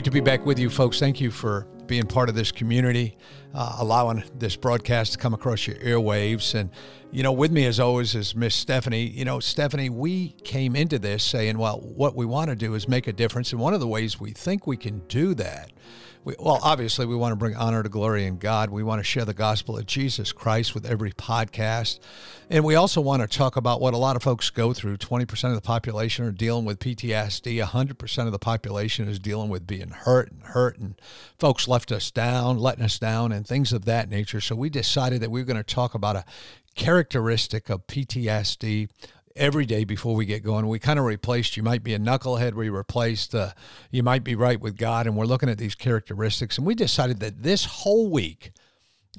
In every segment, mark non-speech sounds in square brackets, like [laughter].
Great to be back with you, folks. Thank you for being part of this community, uh, allowing this broadcast to come across your airwaves. And, you know, with me as always is Miss Stephanie. You know, Stephanie, we came into this saying, well, what we want to do is make a difference. And one of the ways we think we can do that we, well, obviously, we want to bring honor to glory in God. We want to share the gospel of Jesus Christ with every podcast. And we also want to talk about what a lot of folks go through. 20% of the population are dealing with PTSD, 100% of the population is dealing with being hurt and hurt, and folks left us down, letting us down, and things of that nature. So we decided that we were going to talk about a characteristic of PTSD every day before we get going. We kind of replaced, you might be a knucklehead, we replaced, uh, you might be right with God. And we're looking at these characteristics. And we decided that this whole week,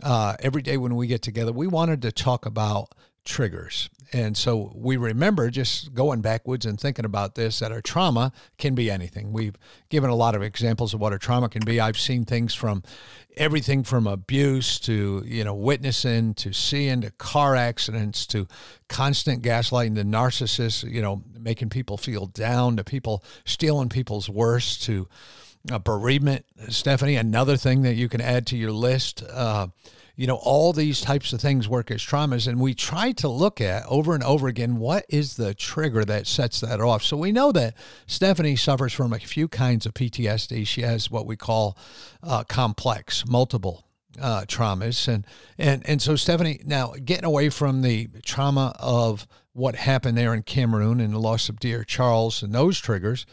uh, every day when we get together, we wanted to talk about triggers. And so we remember just going backwards and thinking about this that our trauma can be anything. We've given a lot of examples of what our trauma can be. I've seen things from everything from abuse to, you know, witnessing to seeing to car accidents to constant gaslighting to narcissists, you know, making people feel down to people stealing people's worst to a bereavement. Stephanie, another thing that you can add to your list. Uh, you know, all these types of things work as traumas. And we try to look at over and over again what is the trigger that sets that off. So we know that Stephanie suffers from a few kinds of PTSD. She has what we call uh, complex, multiple uh, traumas. And, and, and so, Stephanie, now getting away from the trauma of what happened there in Cameroon and the loss of dear Charles and those triggers,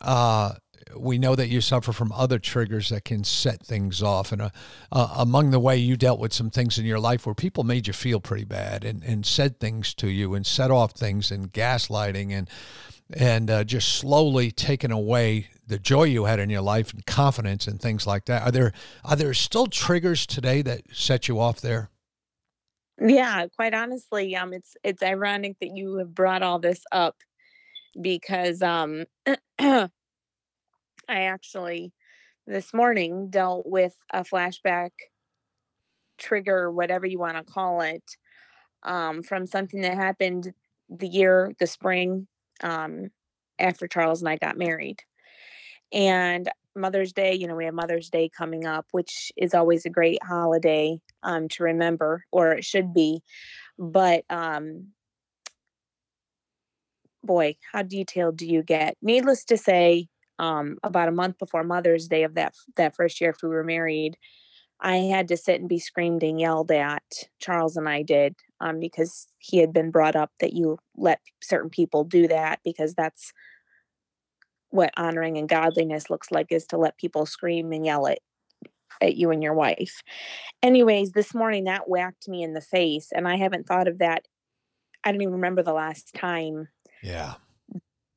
uh, we know that you suffer from other triggers that can set things off. And uh, uh, among the way you dealt with some things in your life where people made you feel pretty bad and, and said things to you and set off things and gaslighting and and uh, just slowly taking away the joy you had in your life and confidence and things like that. Are there are there still triggers today that set you off there? Yeah, quite honestly, um, it's it's ironic that you have brought all this up because um [clears throat] I actually this morning dealt with a flashback trigger, whatever you want to call it, um, from something that happened the year, the spring, um, after Charles and I got married. And Mother's Day, you know, we have Mother's Day coming up, which is always a great holiday um, to remember, or it should be. But um, boy, how detailed do you get? Needless to say, um, about a month before Mother's Day of that that first year after we were married, I had to sit and be screamed and yelled at. Charles and I did um, because he had been brought up that you let certain people do that because that's what honoring and godliness looks like is to let people scream and yell at at you and your wife. Anyways, this morning that whacked me in the face and I haven't thought of that I don't even remember the last time. Yeah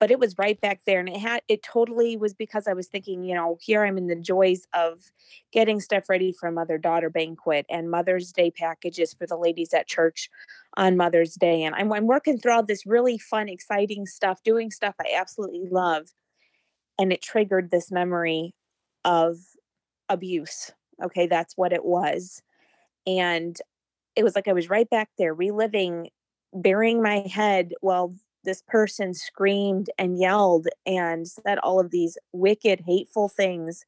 but it was right back there and it had it totally was because i was thinking you know here i'm in the joys of getting stuff ready for mother daughter banquet and mother's day packages for the ladies at church on mother's day and I'm, I'm working through all this really fun exciting stuff doing stuff i absolutely love and it triggered this memory of abuse okay that's what it was and it was like i was right back there reliving burying my head while this person screamed and yelled and said all of these wicked, hateful things.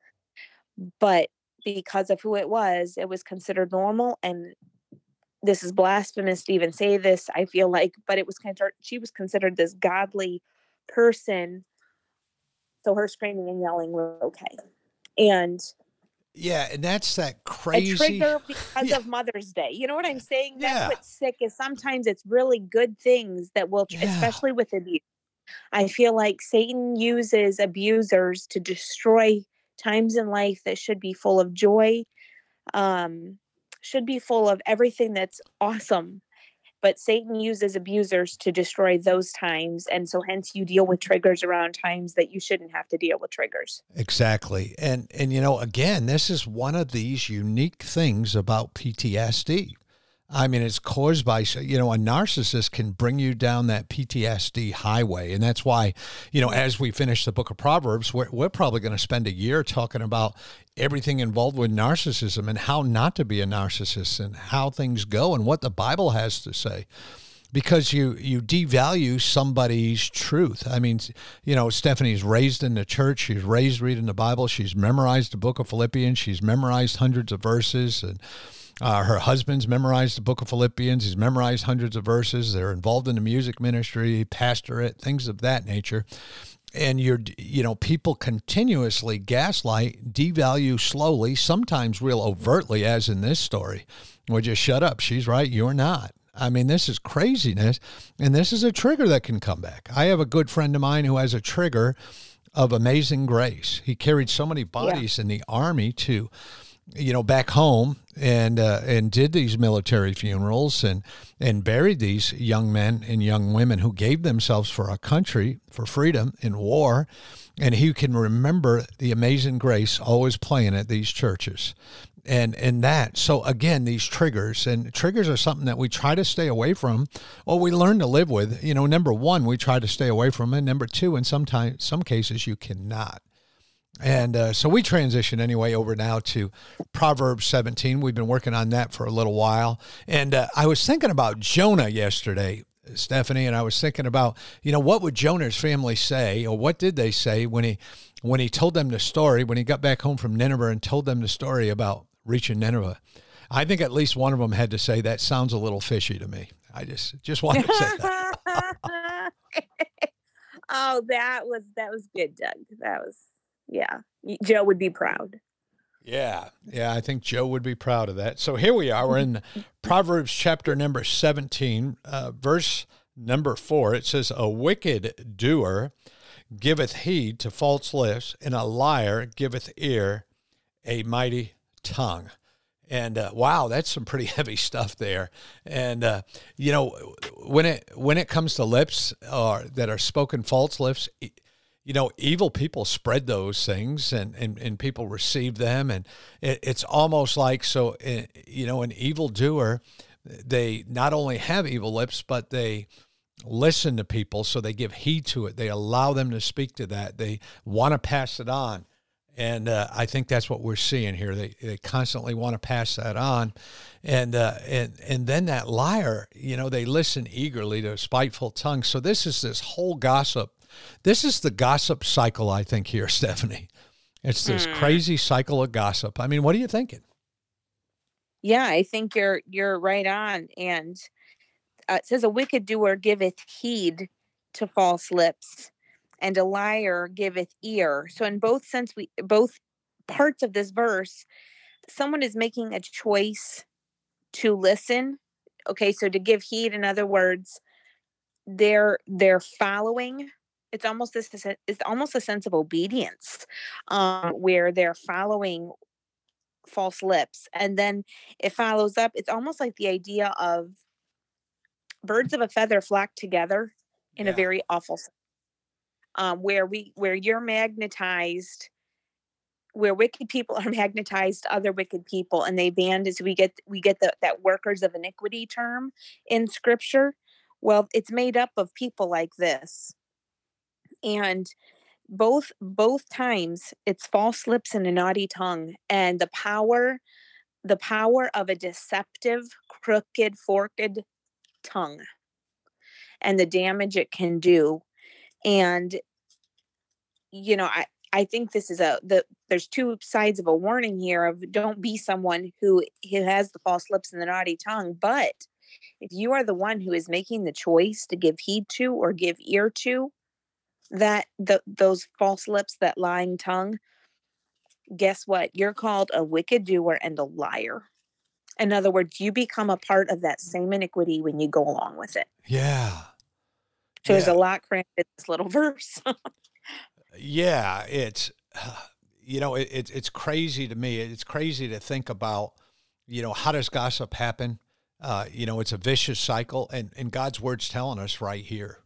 But because of who it was, it was considered normal. And this is blasphemous to even say this, I feel like, but it was kind of, she was considered this godly person. So her screaming and yelling were okay. And yeah, and that's that crazy a trigger [laughs] because yeah. of Mother's Day. You know what I'm saying? That's yeah. what's sick is sometimes it's really good things that will, yeah. especially with abuse. I feel like Satan uses abusers to destroy times in life that should be full of joy, um, should be full of everything that's awesome. But Satan uses abusers to destroy those times. And so hence you deal with triggers around times that you shouldn't have to deal with triggers. Exactly. And and you know, again, this is one of these unique things about PTSD I mean, it's caused by, you know, a narcissist can bring you down that PTSD highway. And that's why, you know, as we finish the book of Proverbs, we're, we're probably going to spend a year talking about everything involved with narcissism and how not to be a narcissist and how things go and what the Bible has to say because you you devalue somebody's truth. I mean, you know, Stephanie's raised in the church. She's raised reading the Bible. She's memorized the book of Philippians. She's memorized hundreds of verses and uh, her husband's memorized the book of Philippians. He's memorized hundreds of verses. They're involved in the music ministry, pastorate, things of that nature. And you're, you know, people continuously gaslight, devalue slowly, sometimes real overtly, as in this story. Well, just shut up. She's right. You're not. I mean, this is craziness. And this is a trigger that can come back. I have a good friend of mine who has a trigger of amazing grace. He carried so many bodies yeah. in the army too you know, back home and uh, and did these military funerals and and buried these young men and young women who gave themselves for our country for freedom in war. And he can remember the amazing grace always playing at these churches. And and that so again these triggers and triggers are something that we try to stay away from or we learn to live with. You know number one we try to stay away from and number two in sometimes some cases you cannot and uh, so we transition anyway over now to Proverbs 17. We've been working on that for a little while. And uh, I was thinking about Jonah yesterday, Stephanie, and I was thinking about, you know, what would Jonah's family say, or what did they say when he when he told them the story, when he got back home from Nineveh and told them the story about reaching Nineveh? I think at least one of them had to say that sounds a little fishy to me. I just just wanted to say that. [laughs] oh, that was that was good, Doug. That was yeah, Joe would be proud. Yeah, yeah, I think Joe would be proud of that. So here we are. We're in [laughs] Proverbs chapter number 17, uh, verse number four. It says, A wicked doer giveth heed to false lips, and a liar giveth ear a mighty tongue. And uh, wow, that's some pretty [laughs] heavy stuff there. And uh, you know, when it when it comes to lips or that are spoken false lips, you know, evil people spread those things and, and, and people receive them. And it, it's almost like, so, eh, you know, an evil doer, they not only have evil lips, but they listen to people. So they give heed to it. They allow them to speak to that. They want to pass it on. And uh, I think that's what we're seeing here. They, they constantly want to pass that on. And, uh, and, and then that liar, you know, they listen eagerly to a spiteful tongue. So this is this whole gossip this is the gossip cycle, I think, here, [laughs] Stephanie. It's this mm. crazy cycle of gossip. I mean, what are you thinking? Yeah, I think you're you're right on. And uh, it says, "A wicked doer giveth heed to false lips, and a liar giveth ear." So, in both sense, we both parts of this verse, someone is making a choice to listen. Okay, so to give heed, in other words, they're they're following it's almost this it's almost a sense of obedience um, where they're following false lips and then it follows up it's almost like the idea of birds of a feather flock together in yeah. a very awful um, where we where you're magnetized where wicked people are [laughs] magnetized to other wicked people and they band as we get we get the, that workers of iniquity term in scripture well it's made up of people like this and both both times it's false lips and a naughty tongue and the power the power of a deceptive crooked forked tongue and the damage it can do and you know i i think this is a the there's two sides of a warning here of don't be someone who who has the false lips and the naughty tongue but if you are the one who is making the choice to give heed to or give ear to that the, those false lips, that lying tongue, guess what? You're called a wicked doer and a liar. In other words, you become a part of that same iniquity when you go along with it. Yeah. So yeah. there's a lot crammed in this little [laughs] verse. yeah, it's [sighs] you know it, it, it's crazy to me. It's crazy to think about. You know how does gossip happen? Uh, you know it's a vicious cycle, and and God's word's telling us right here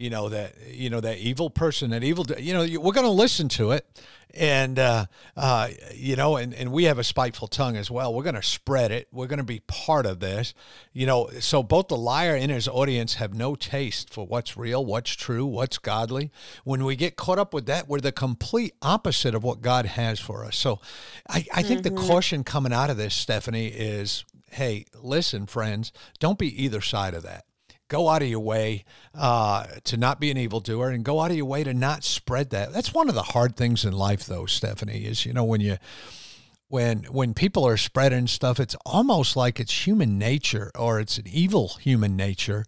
you know that you know that evil person that evil you know we're going to listen to it. And uh, uh, you know and, and we have a spiteful tongue as well. We're going to spread it. We're going to be part of this. You know so both the liar and his audience have no taste for what's real what's true what's godly. When we get caught up with that we're the complete opposite of what god has for us. So i, I think mm-hmm. the caution coming out of this stephanie is hey listen friends don't be either side of that go out of your way uh, to not be an evildoer and go out of your way to not spread that. That's one of the hard things in life, though, Stephanie, is, you know, when you. When when people are spreading stuff, it's almost like it's human nature or it's an evil human nature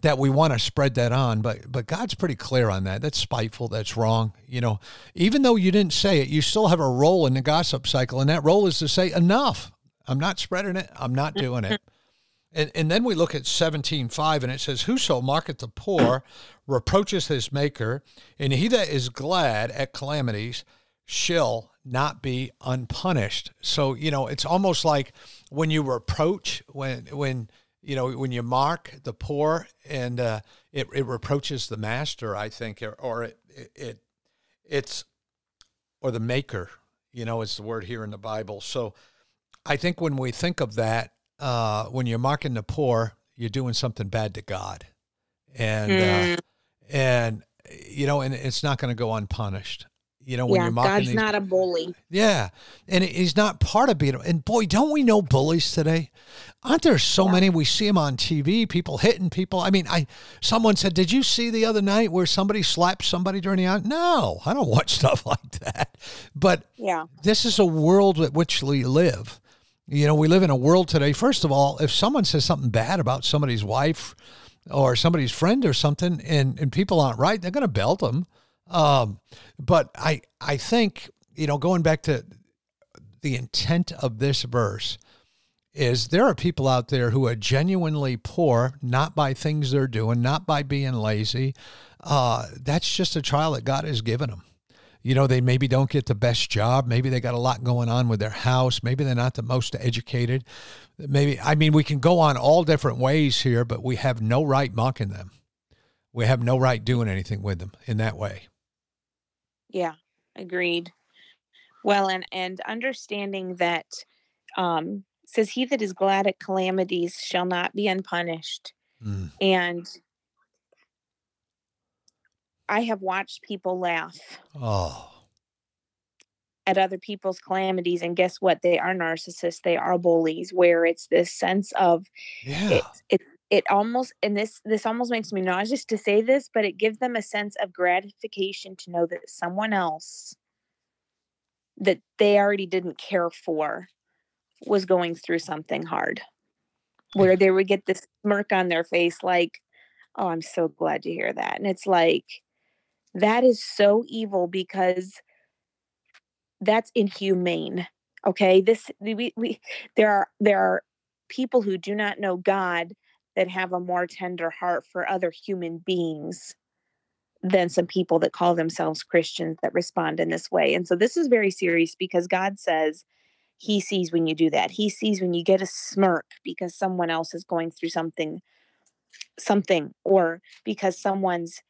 that we want to spread that on. But but God's pretty clear on that. That's spiteful. That's wrong. You know, even though you didn't say it, you still have a role in the gossip cycle, and that role is to say enough. I'm not spreading it. I'm not doing it. [laughs] And, and then we look at 17.5 and it says, Whoso marketh the poor reproaches his maker, and he that is glad at calamities shall not be unpunished. So, you know, it's almost like when you reproach, when, when, you know, when you mark the poor and uh, it, it reproaches the master, I think, or, or it, it, it's, or the maker, you know, is the word here in the Bible. So I think when we think of that, uh, when you're marking the poor, you're doing something bad to God, and mm. uh, and you know, and it's not going to go unpunished. You know, when yeah, you're mocking God's these, not a bully. Yeah, and he's not part of being. And boy, don't we know bullies today? Aren't there so yeah. many? We see them on TV. People hitting people. I mean, I someone said, "Did you see the other night where somebody slapped somebody during the out?" No, I don't watch [laughs] stuff like that. But yeah, this is a world at which we live, you know, we live in a world today. First of all, if someone says something bad about somebody's wife or somebody's friend or something, and, and people aren't right, they're going to belt them. Um, but I I think you know, going back to the intent of this verse, is there are people out there who are genuinely poor, not by things they're doing, not by being lazy. Uh, that's just a trial that God has given them you know, they maybe don't get the best job. Maybe they got a lot going on with their house. Maybe they're not the most educated. Maybe, I mean, we can go on all different ways here, but we have no right mocking them. We have no right doing anything with them in that way. Yeah, agreed. Well, and, and understanding that um, says, He that is glad at calamities shall not be unpunished. Mm. And I have watched people laugh. Oh. At other people's calamities, and guess what? They are narcissists. They are bullies. Where it's this sense of, yeah, it, it it almost and this this almost makes me nauseous to say this, but it gives them a sense of gratification to know that someone else that they already didn't care for was going through something hard where they would get this smirk on their face like oh i'm so glad to hear that and it's like that is so evil because that's inhumane. Okay, this we, we there are there are people who do not know God that have a more tender heart for other human beings than some people that call themselves Christians that respond in this way. And so this is very serious because God says he sees when you do that. He sees when you get a smirk because someone else is going through something something or because someone's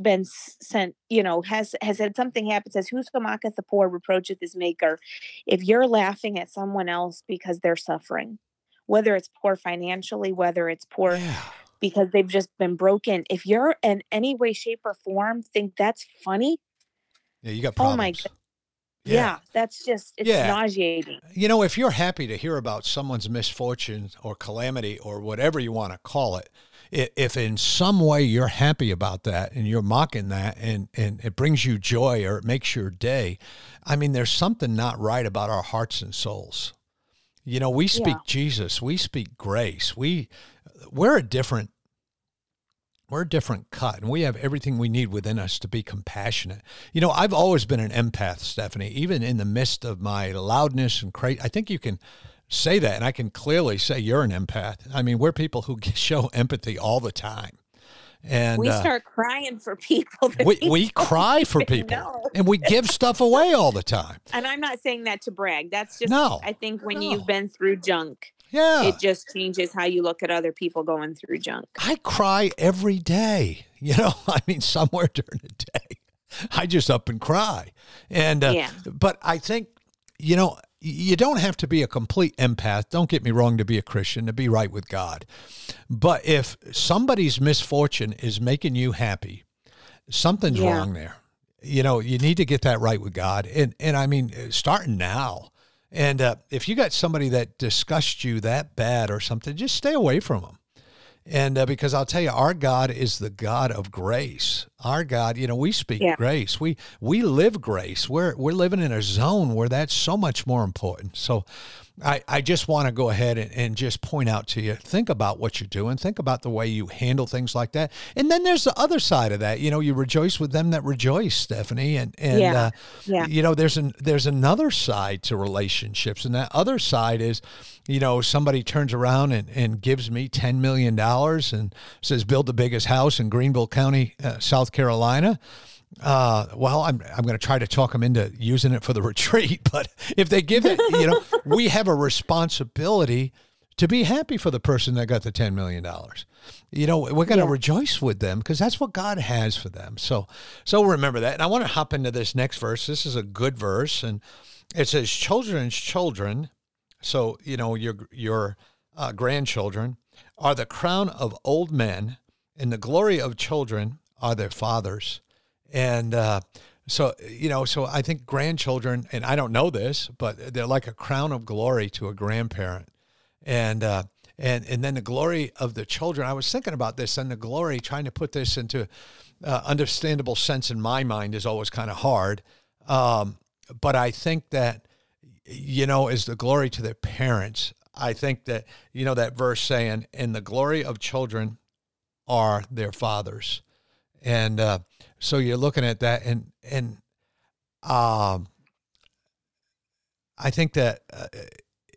been sent, you know, has has had something happen, says, Whoso mocketh the poor reproacheth his maker. If you're laughing at someone else because they're suffering, whether it's poor financially, whether it's poor yeah. because they've just been broken, if you're in any way, shape, or form think that's funny, yeah, you got problems. Oh my god. Yeah. yeah. that's just it's yeah. nauseating. You know, if you're happy to hear about someone's misfortune or calamity or whatever you want to call it, if in some way you're happy about that and you're mocking that and, and it brings you joy or it makes your day, I mean, there's something not right about our hearts and souls. You know, we speak yeah. Jesus, we speak grace. We we're a different we're a different cut and we have everything we need within us to be compassionate. You know, I've always been an empath, Stephanie, even in the midst of my loudness and crazy. I think you can say that, and I can clearly say you're an empath. I mean, we're people who [laughs] show empathy all the time. And we uh, start crying for people. that we, [laughs] we cry for people and we give stuff away all the time. [laughs] And I'm not saying that to brag. That's just No, I think when no. you've been through junk, Yeah. it just changes how you look at other people going through junk. I cry every day. You know, I mean, somewhere during the day, I just up and cry. And, uh, Yeah. but I think, you know, you don't have to be a complete empath. Don't get me wrong to be a Christian, to be right with God. But if somebody's misfortune is making you happy, something's Yeah. wrong there. You know, you need to get that right with God. And, and I mean, starting now. And uh, if you got somebody that disgusts you that bad or something, just stay away from them. And uh, because I'll tell you, our God is the God of grace. Our God, you know, we speak Yeah. grace. We we live grace. We're we're living in a zone where that's so much more important. So I, I just want to go ahead and, and just point out to you, think about what you're doing. Think about the way you handle things like that. And then there's the other side of that. You know, you rejoice with them that rejoice, Stephanie. And and Yeah. uh, Yeah. you know, there's an there's another side to relationships. And that other side is, you know, somebody turns around and, and gives me $10 million and says, build the biggest house in Greenville County, uh, South Carolina. Uh, well, I'm, I'm going to try to talk them into using it for the [laughs] retreat. But if they give it, you know, [laughs] we have a responsibility to be happy for the person that got the $10 million. You know, we're going to Yeah. rejoice with them because that's what God has for them. So, so remember that. And I want to hop into this next verse. This is a good verse. And it says, children's children. So, you know, your, your uh, grandchildren are the crown of old men and the glory of children are their fathers. And, uh, so, you know, so I think grandchildren, and I don't know this, but they're like a crown of glory to a grandparent and uh, and and then the glory of the children. I was thinking about this, and the glory, trying to put this into uh, understandable sense in my mind is always kind of hard. Um, but I think that you know, is the glory to their parents. I think that you know that verse saying, "And the glory of children are their fathers," and uh, so you're looking at that, and and um, I think that uh,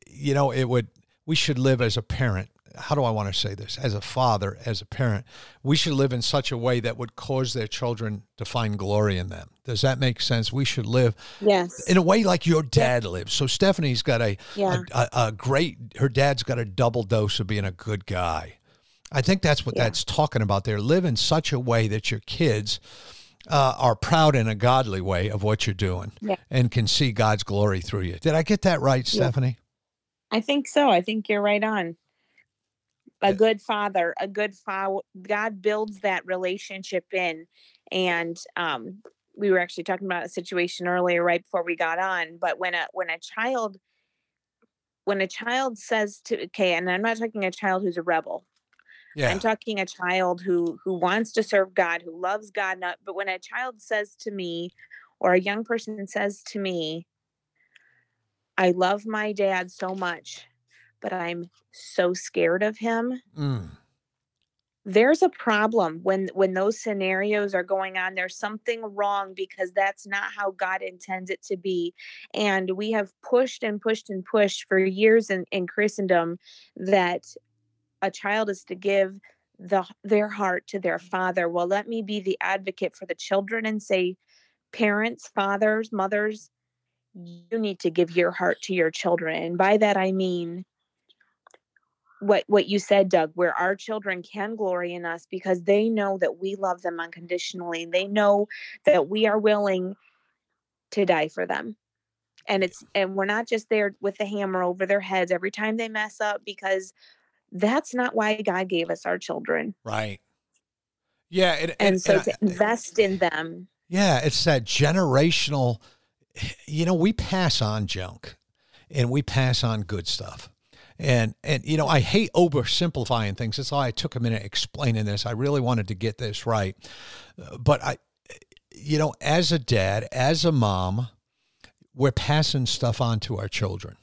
you know it would we should live as a parent. How do i want to say this? As a father as a parent we should live in such a way that would cause their children to find glory in them. Does that make sense? We should live Yes. in a way like your dad lives. So stephanie's got a, Yeah. a, a, a great her dad's got a double dose of being a good guy i think that's what Yeah. that's talking about there live in such a way that your kids uh, are proud in a godly way of what you're doing Yeah. and can see god's glory through you did i get that right Yeah. stephanie I think so. I think you're right on. A good father, a good father, God builds that relationship in. And um, we were actually talking about a situation earlier, right before we got on. But when a when a child, when a child says to okay, and I'm not talking a child who's a rebel. Yeah I'm talking a child who who wants to serve God, who loves God. Not, but when a child says to me, or a young person says to me, "I love my dad so much, but I'm so scared of him." Mm. There's a problem when when those scenarios are going on. There's something wrong because that's not how God intends it to be. And we have pushed and pushed and pushed for years in, in Christendom that a child is to give the their heart to their father. Well, let me be the advocate for the children and say, parents, fathers, mothers, you need to give your heart to your children. And by that I mean what what you said, Doug, where our children can glory in us because they know that we love them unconditionally. They know that we are willing to die for them. And it's and we're not just there with the hammer over their heads every time they mess up because that's not why God gave us our children. Right. Yeah. And, And, so I- to invest in them. yeah, it's that generational, you know, we pass on junk and we pass on good stuff. And, and, you know, I hate oversimplifying things. That's why I took a minute explaining this. I really wanted to get this right. Uh, But I, you know, as a dad, as a mom, we're passing stuff on to our children.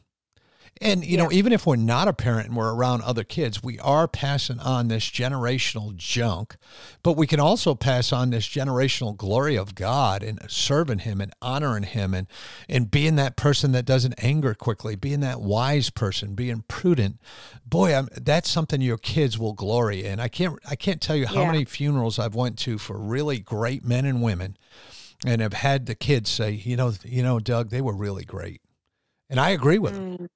And, you Yeah. know, even if we're not a parent and we're around other kids, we are passing on this generational junk, but we can also pass on this generational glory of God and serving Him and honoring Him and, and being that person that doesn't anger quickly, being that wise person, being prudent. Boy, I'm, that's something your kids will glory in. I can't, I can't tell you how Yeah. many funerals I've went to for really great men and women and have had the kids say, you know, you know, Doug, they were really great. And I agree with them Mm,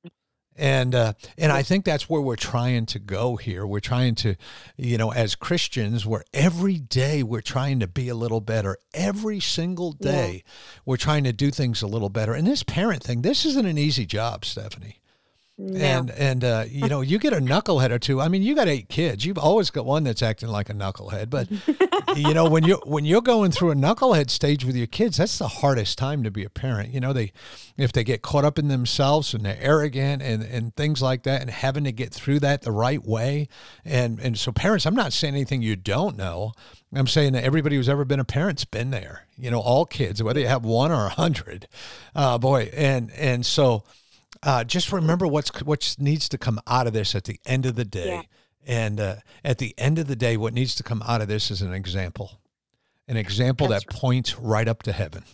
and uh, and I think that's where we're trying to go here. We're trying to, you know, as Christians, where every day we're trying to be a little better. Every single Yeah. day, we're trying to do things a little better. And this parent thing, this isn't an easy job, Stephanie. No. And and uh, you know, you get a knucklehead or two. I mean, you got eight kids. You've always got one that's acting like a knucklehead. But [laughs] you know, when you when you're going through a knucklehead stage with your kids, that's the hardest time to be a parent. You know, they if they get caught up in themselves and they're arrogant and and things like that, and having to get through that the right way. And and so, parents, I'm not saying anything you don't know. I'm saying that everybody who's ever been a parent's been there. You know, all kids, whether you have one or a hundred, uh, boy. And and so uh, just remember what's what needs to come out of this at the end of the day. Yeah. And uh, at the end of the day, what needs to come out of this is an example, an example That's that points right up to heaven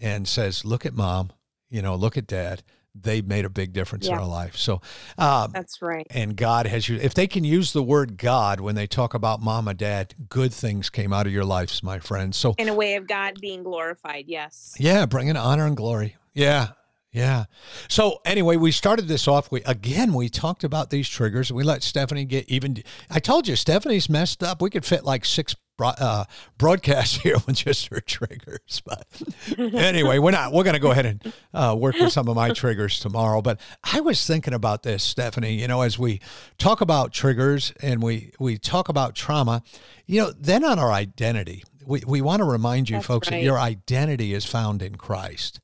and says, "Look at mom, you know, look at dad. They made a big difference in our life." So, um, That's right. and God has you. If they can use the word God when they talk about mom and dad, good things came out of your lives, my friends. So, In a way of God being glorified. Yes. yeah, bringing honor and glory. Yeah. Yeah. So anyway, we started this off. We again we talked about these triggers. We let Stephanie get even. I told you Stephanie's messed up. We could fit like six bro- uh, broadcasts [laughs] here with just her triggers. But [laughs] anyway, we're not. We're going to go ahead and uh, work with some of my triggers tomorrow. But I was thinking about this, Stephanie. You know, as we talk about triggers and we we talk about trauma, you know, then on our identity, we we want to remind you That's folks that your identity is found in Christ.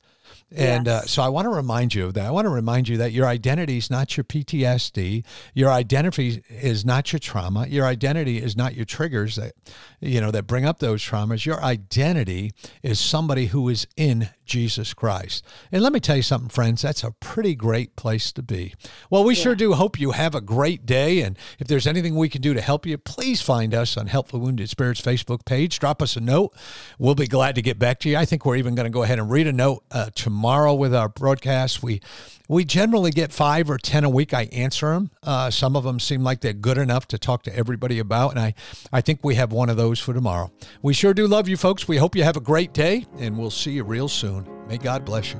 And uh, so I want to remind you of that. I want to remind you that your identity is not your PTSD. Your identity is not your trauma. Your identity is not your triggers that you know that bring up those traumas. Your identity is somebody who is in Jesus Christ. And let me tell you something, friends, that's a pretty great place to be. Well, we sure do hope you have a great day. And if there's anything we can do to help you, please find us on Help for Wounded Spirits Facebook page. Drop us a note. We'll be glad to get back to you. I think we're even going to go ahead and read a note uh, tomorrow with our broadcast. We we generally get five or ten a week. I answer them. Uh, some of them seem like they're good enough to talk to everybody about, and I I think we have one of those for tomorrow. We sure do love you, folks. We hope you have a great day, and we'll see you real soon. May God bless you.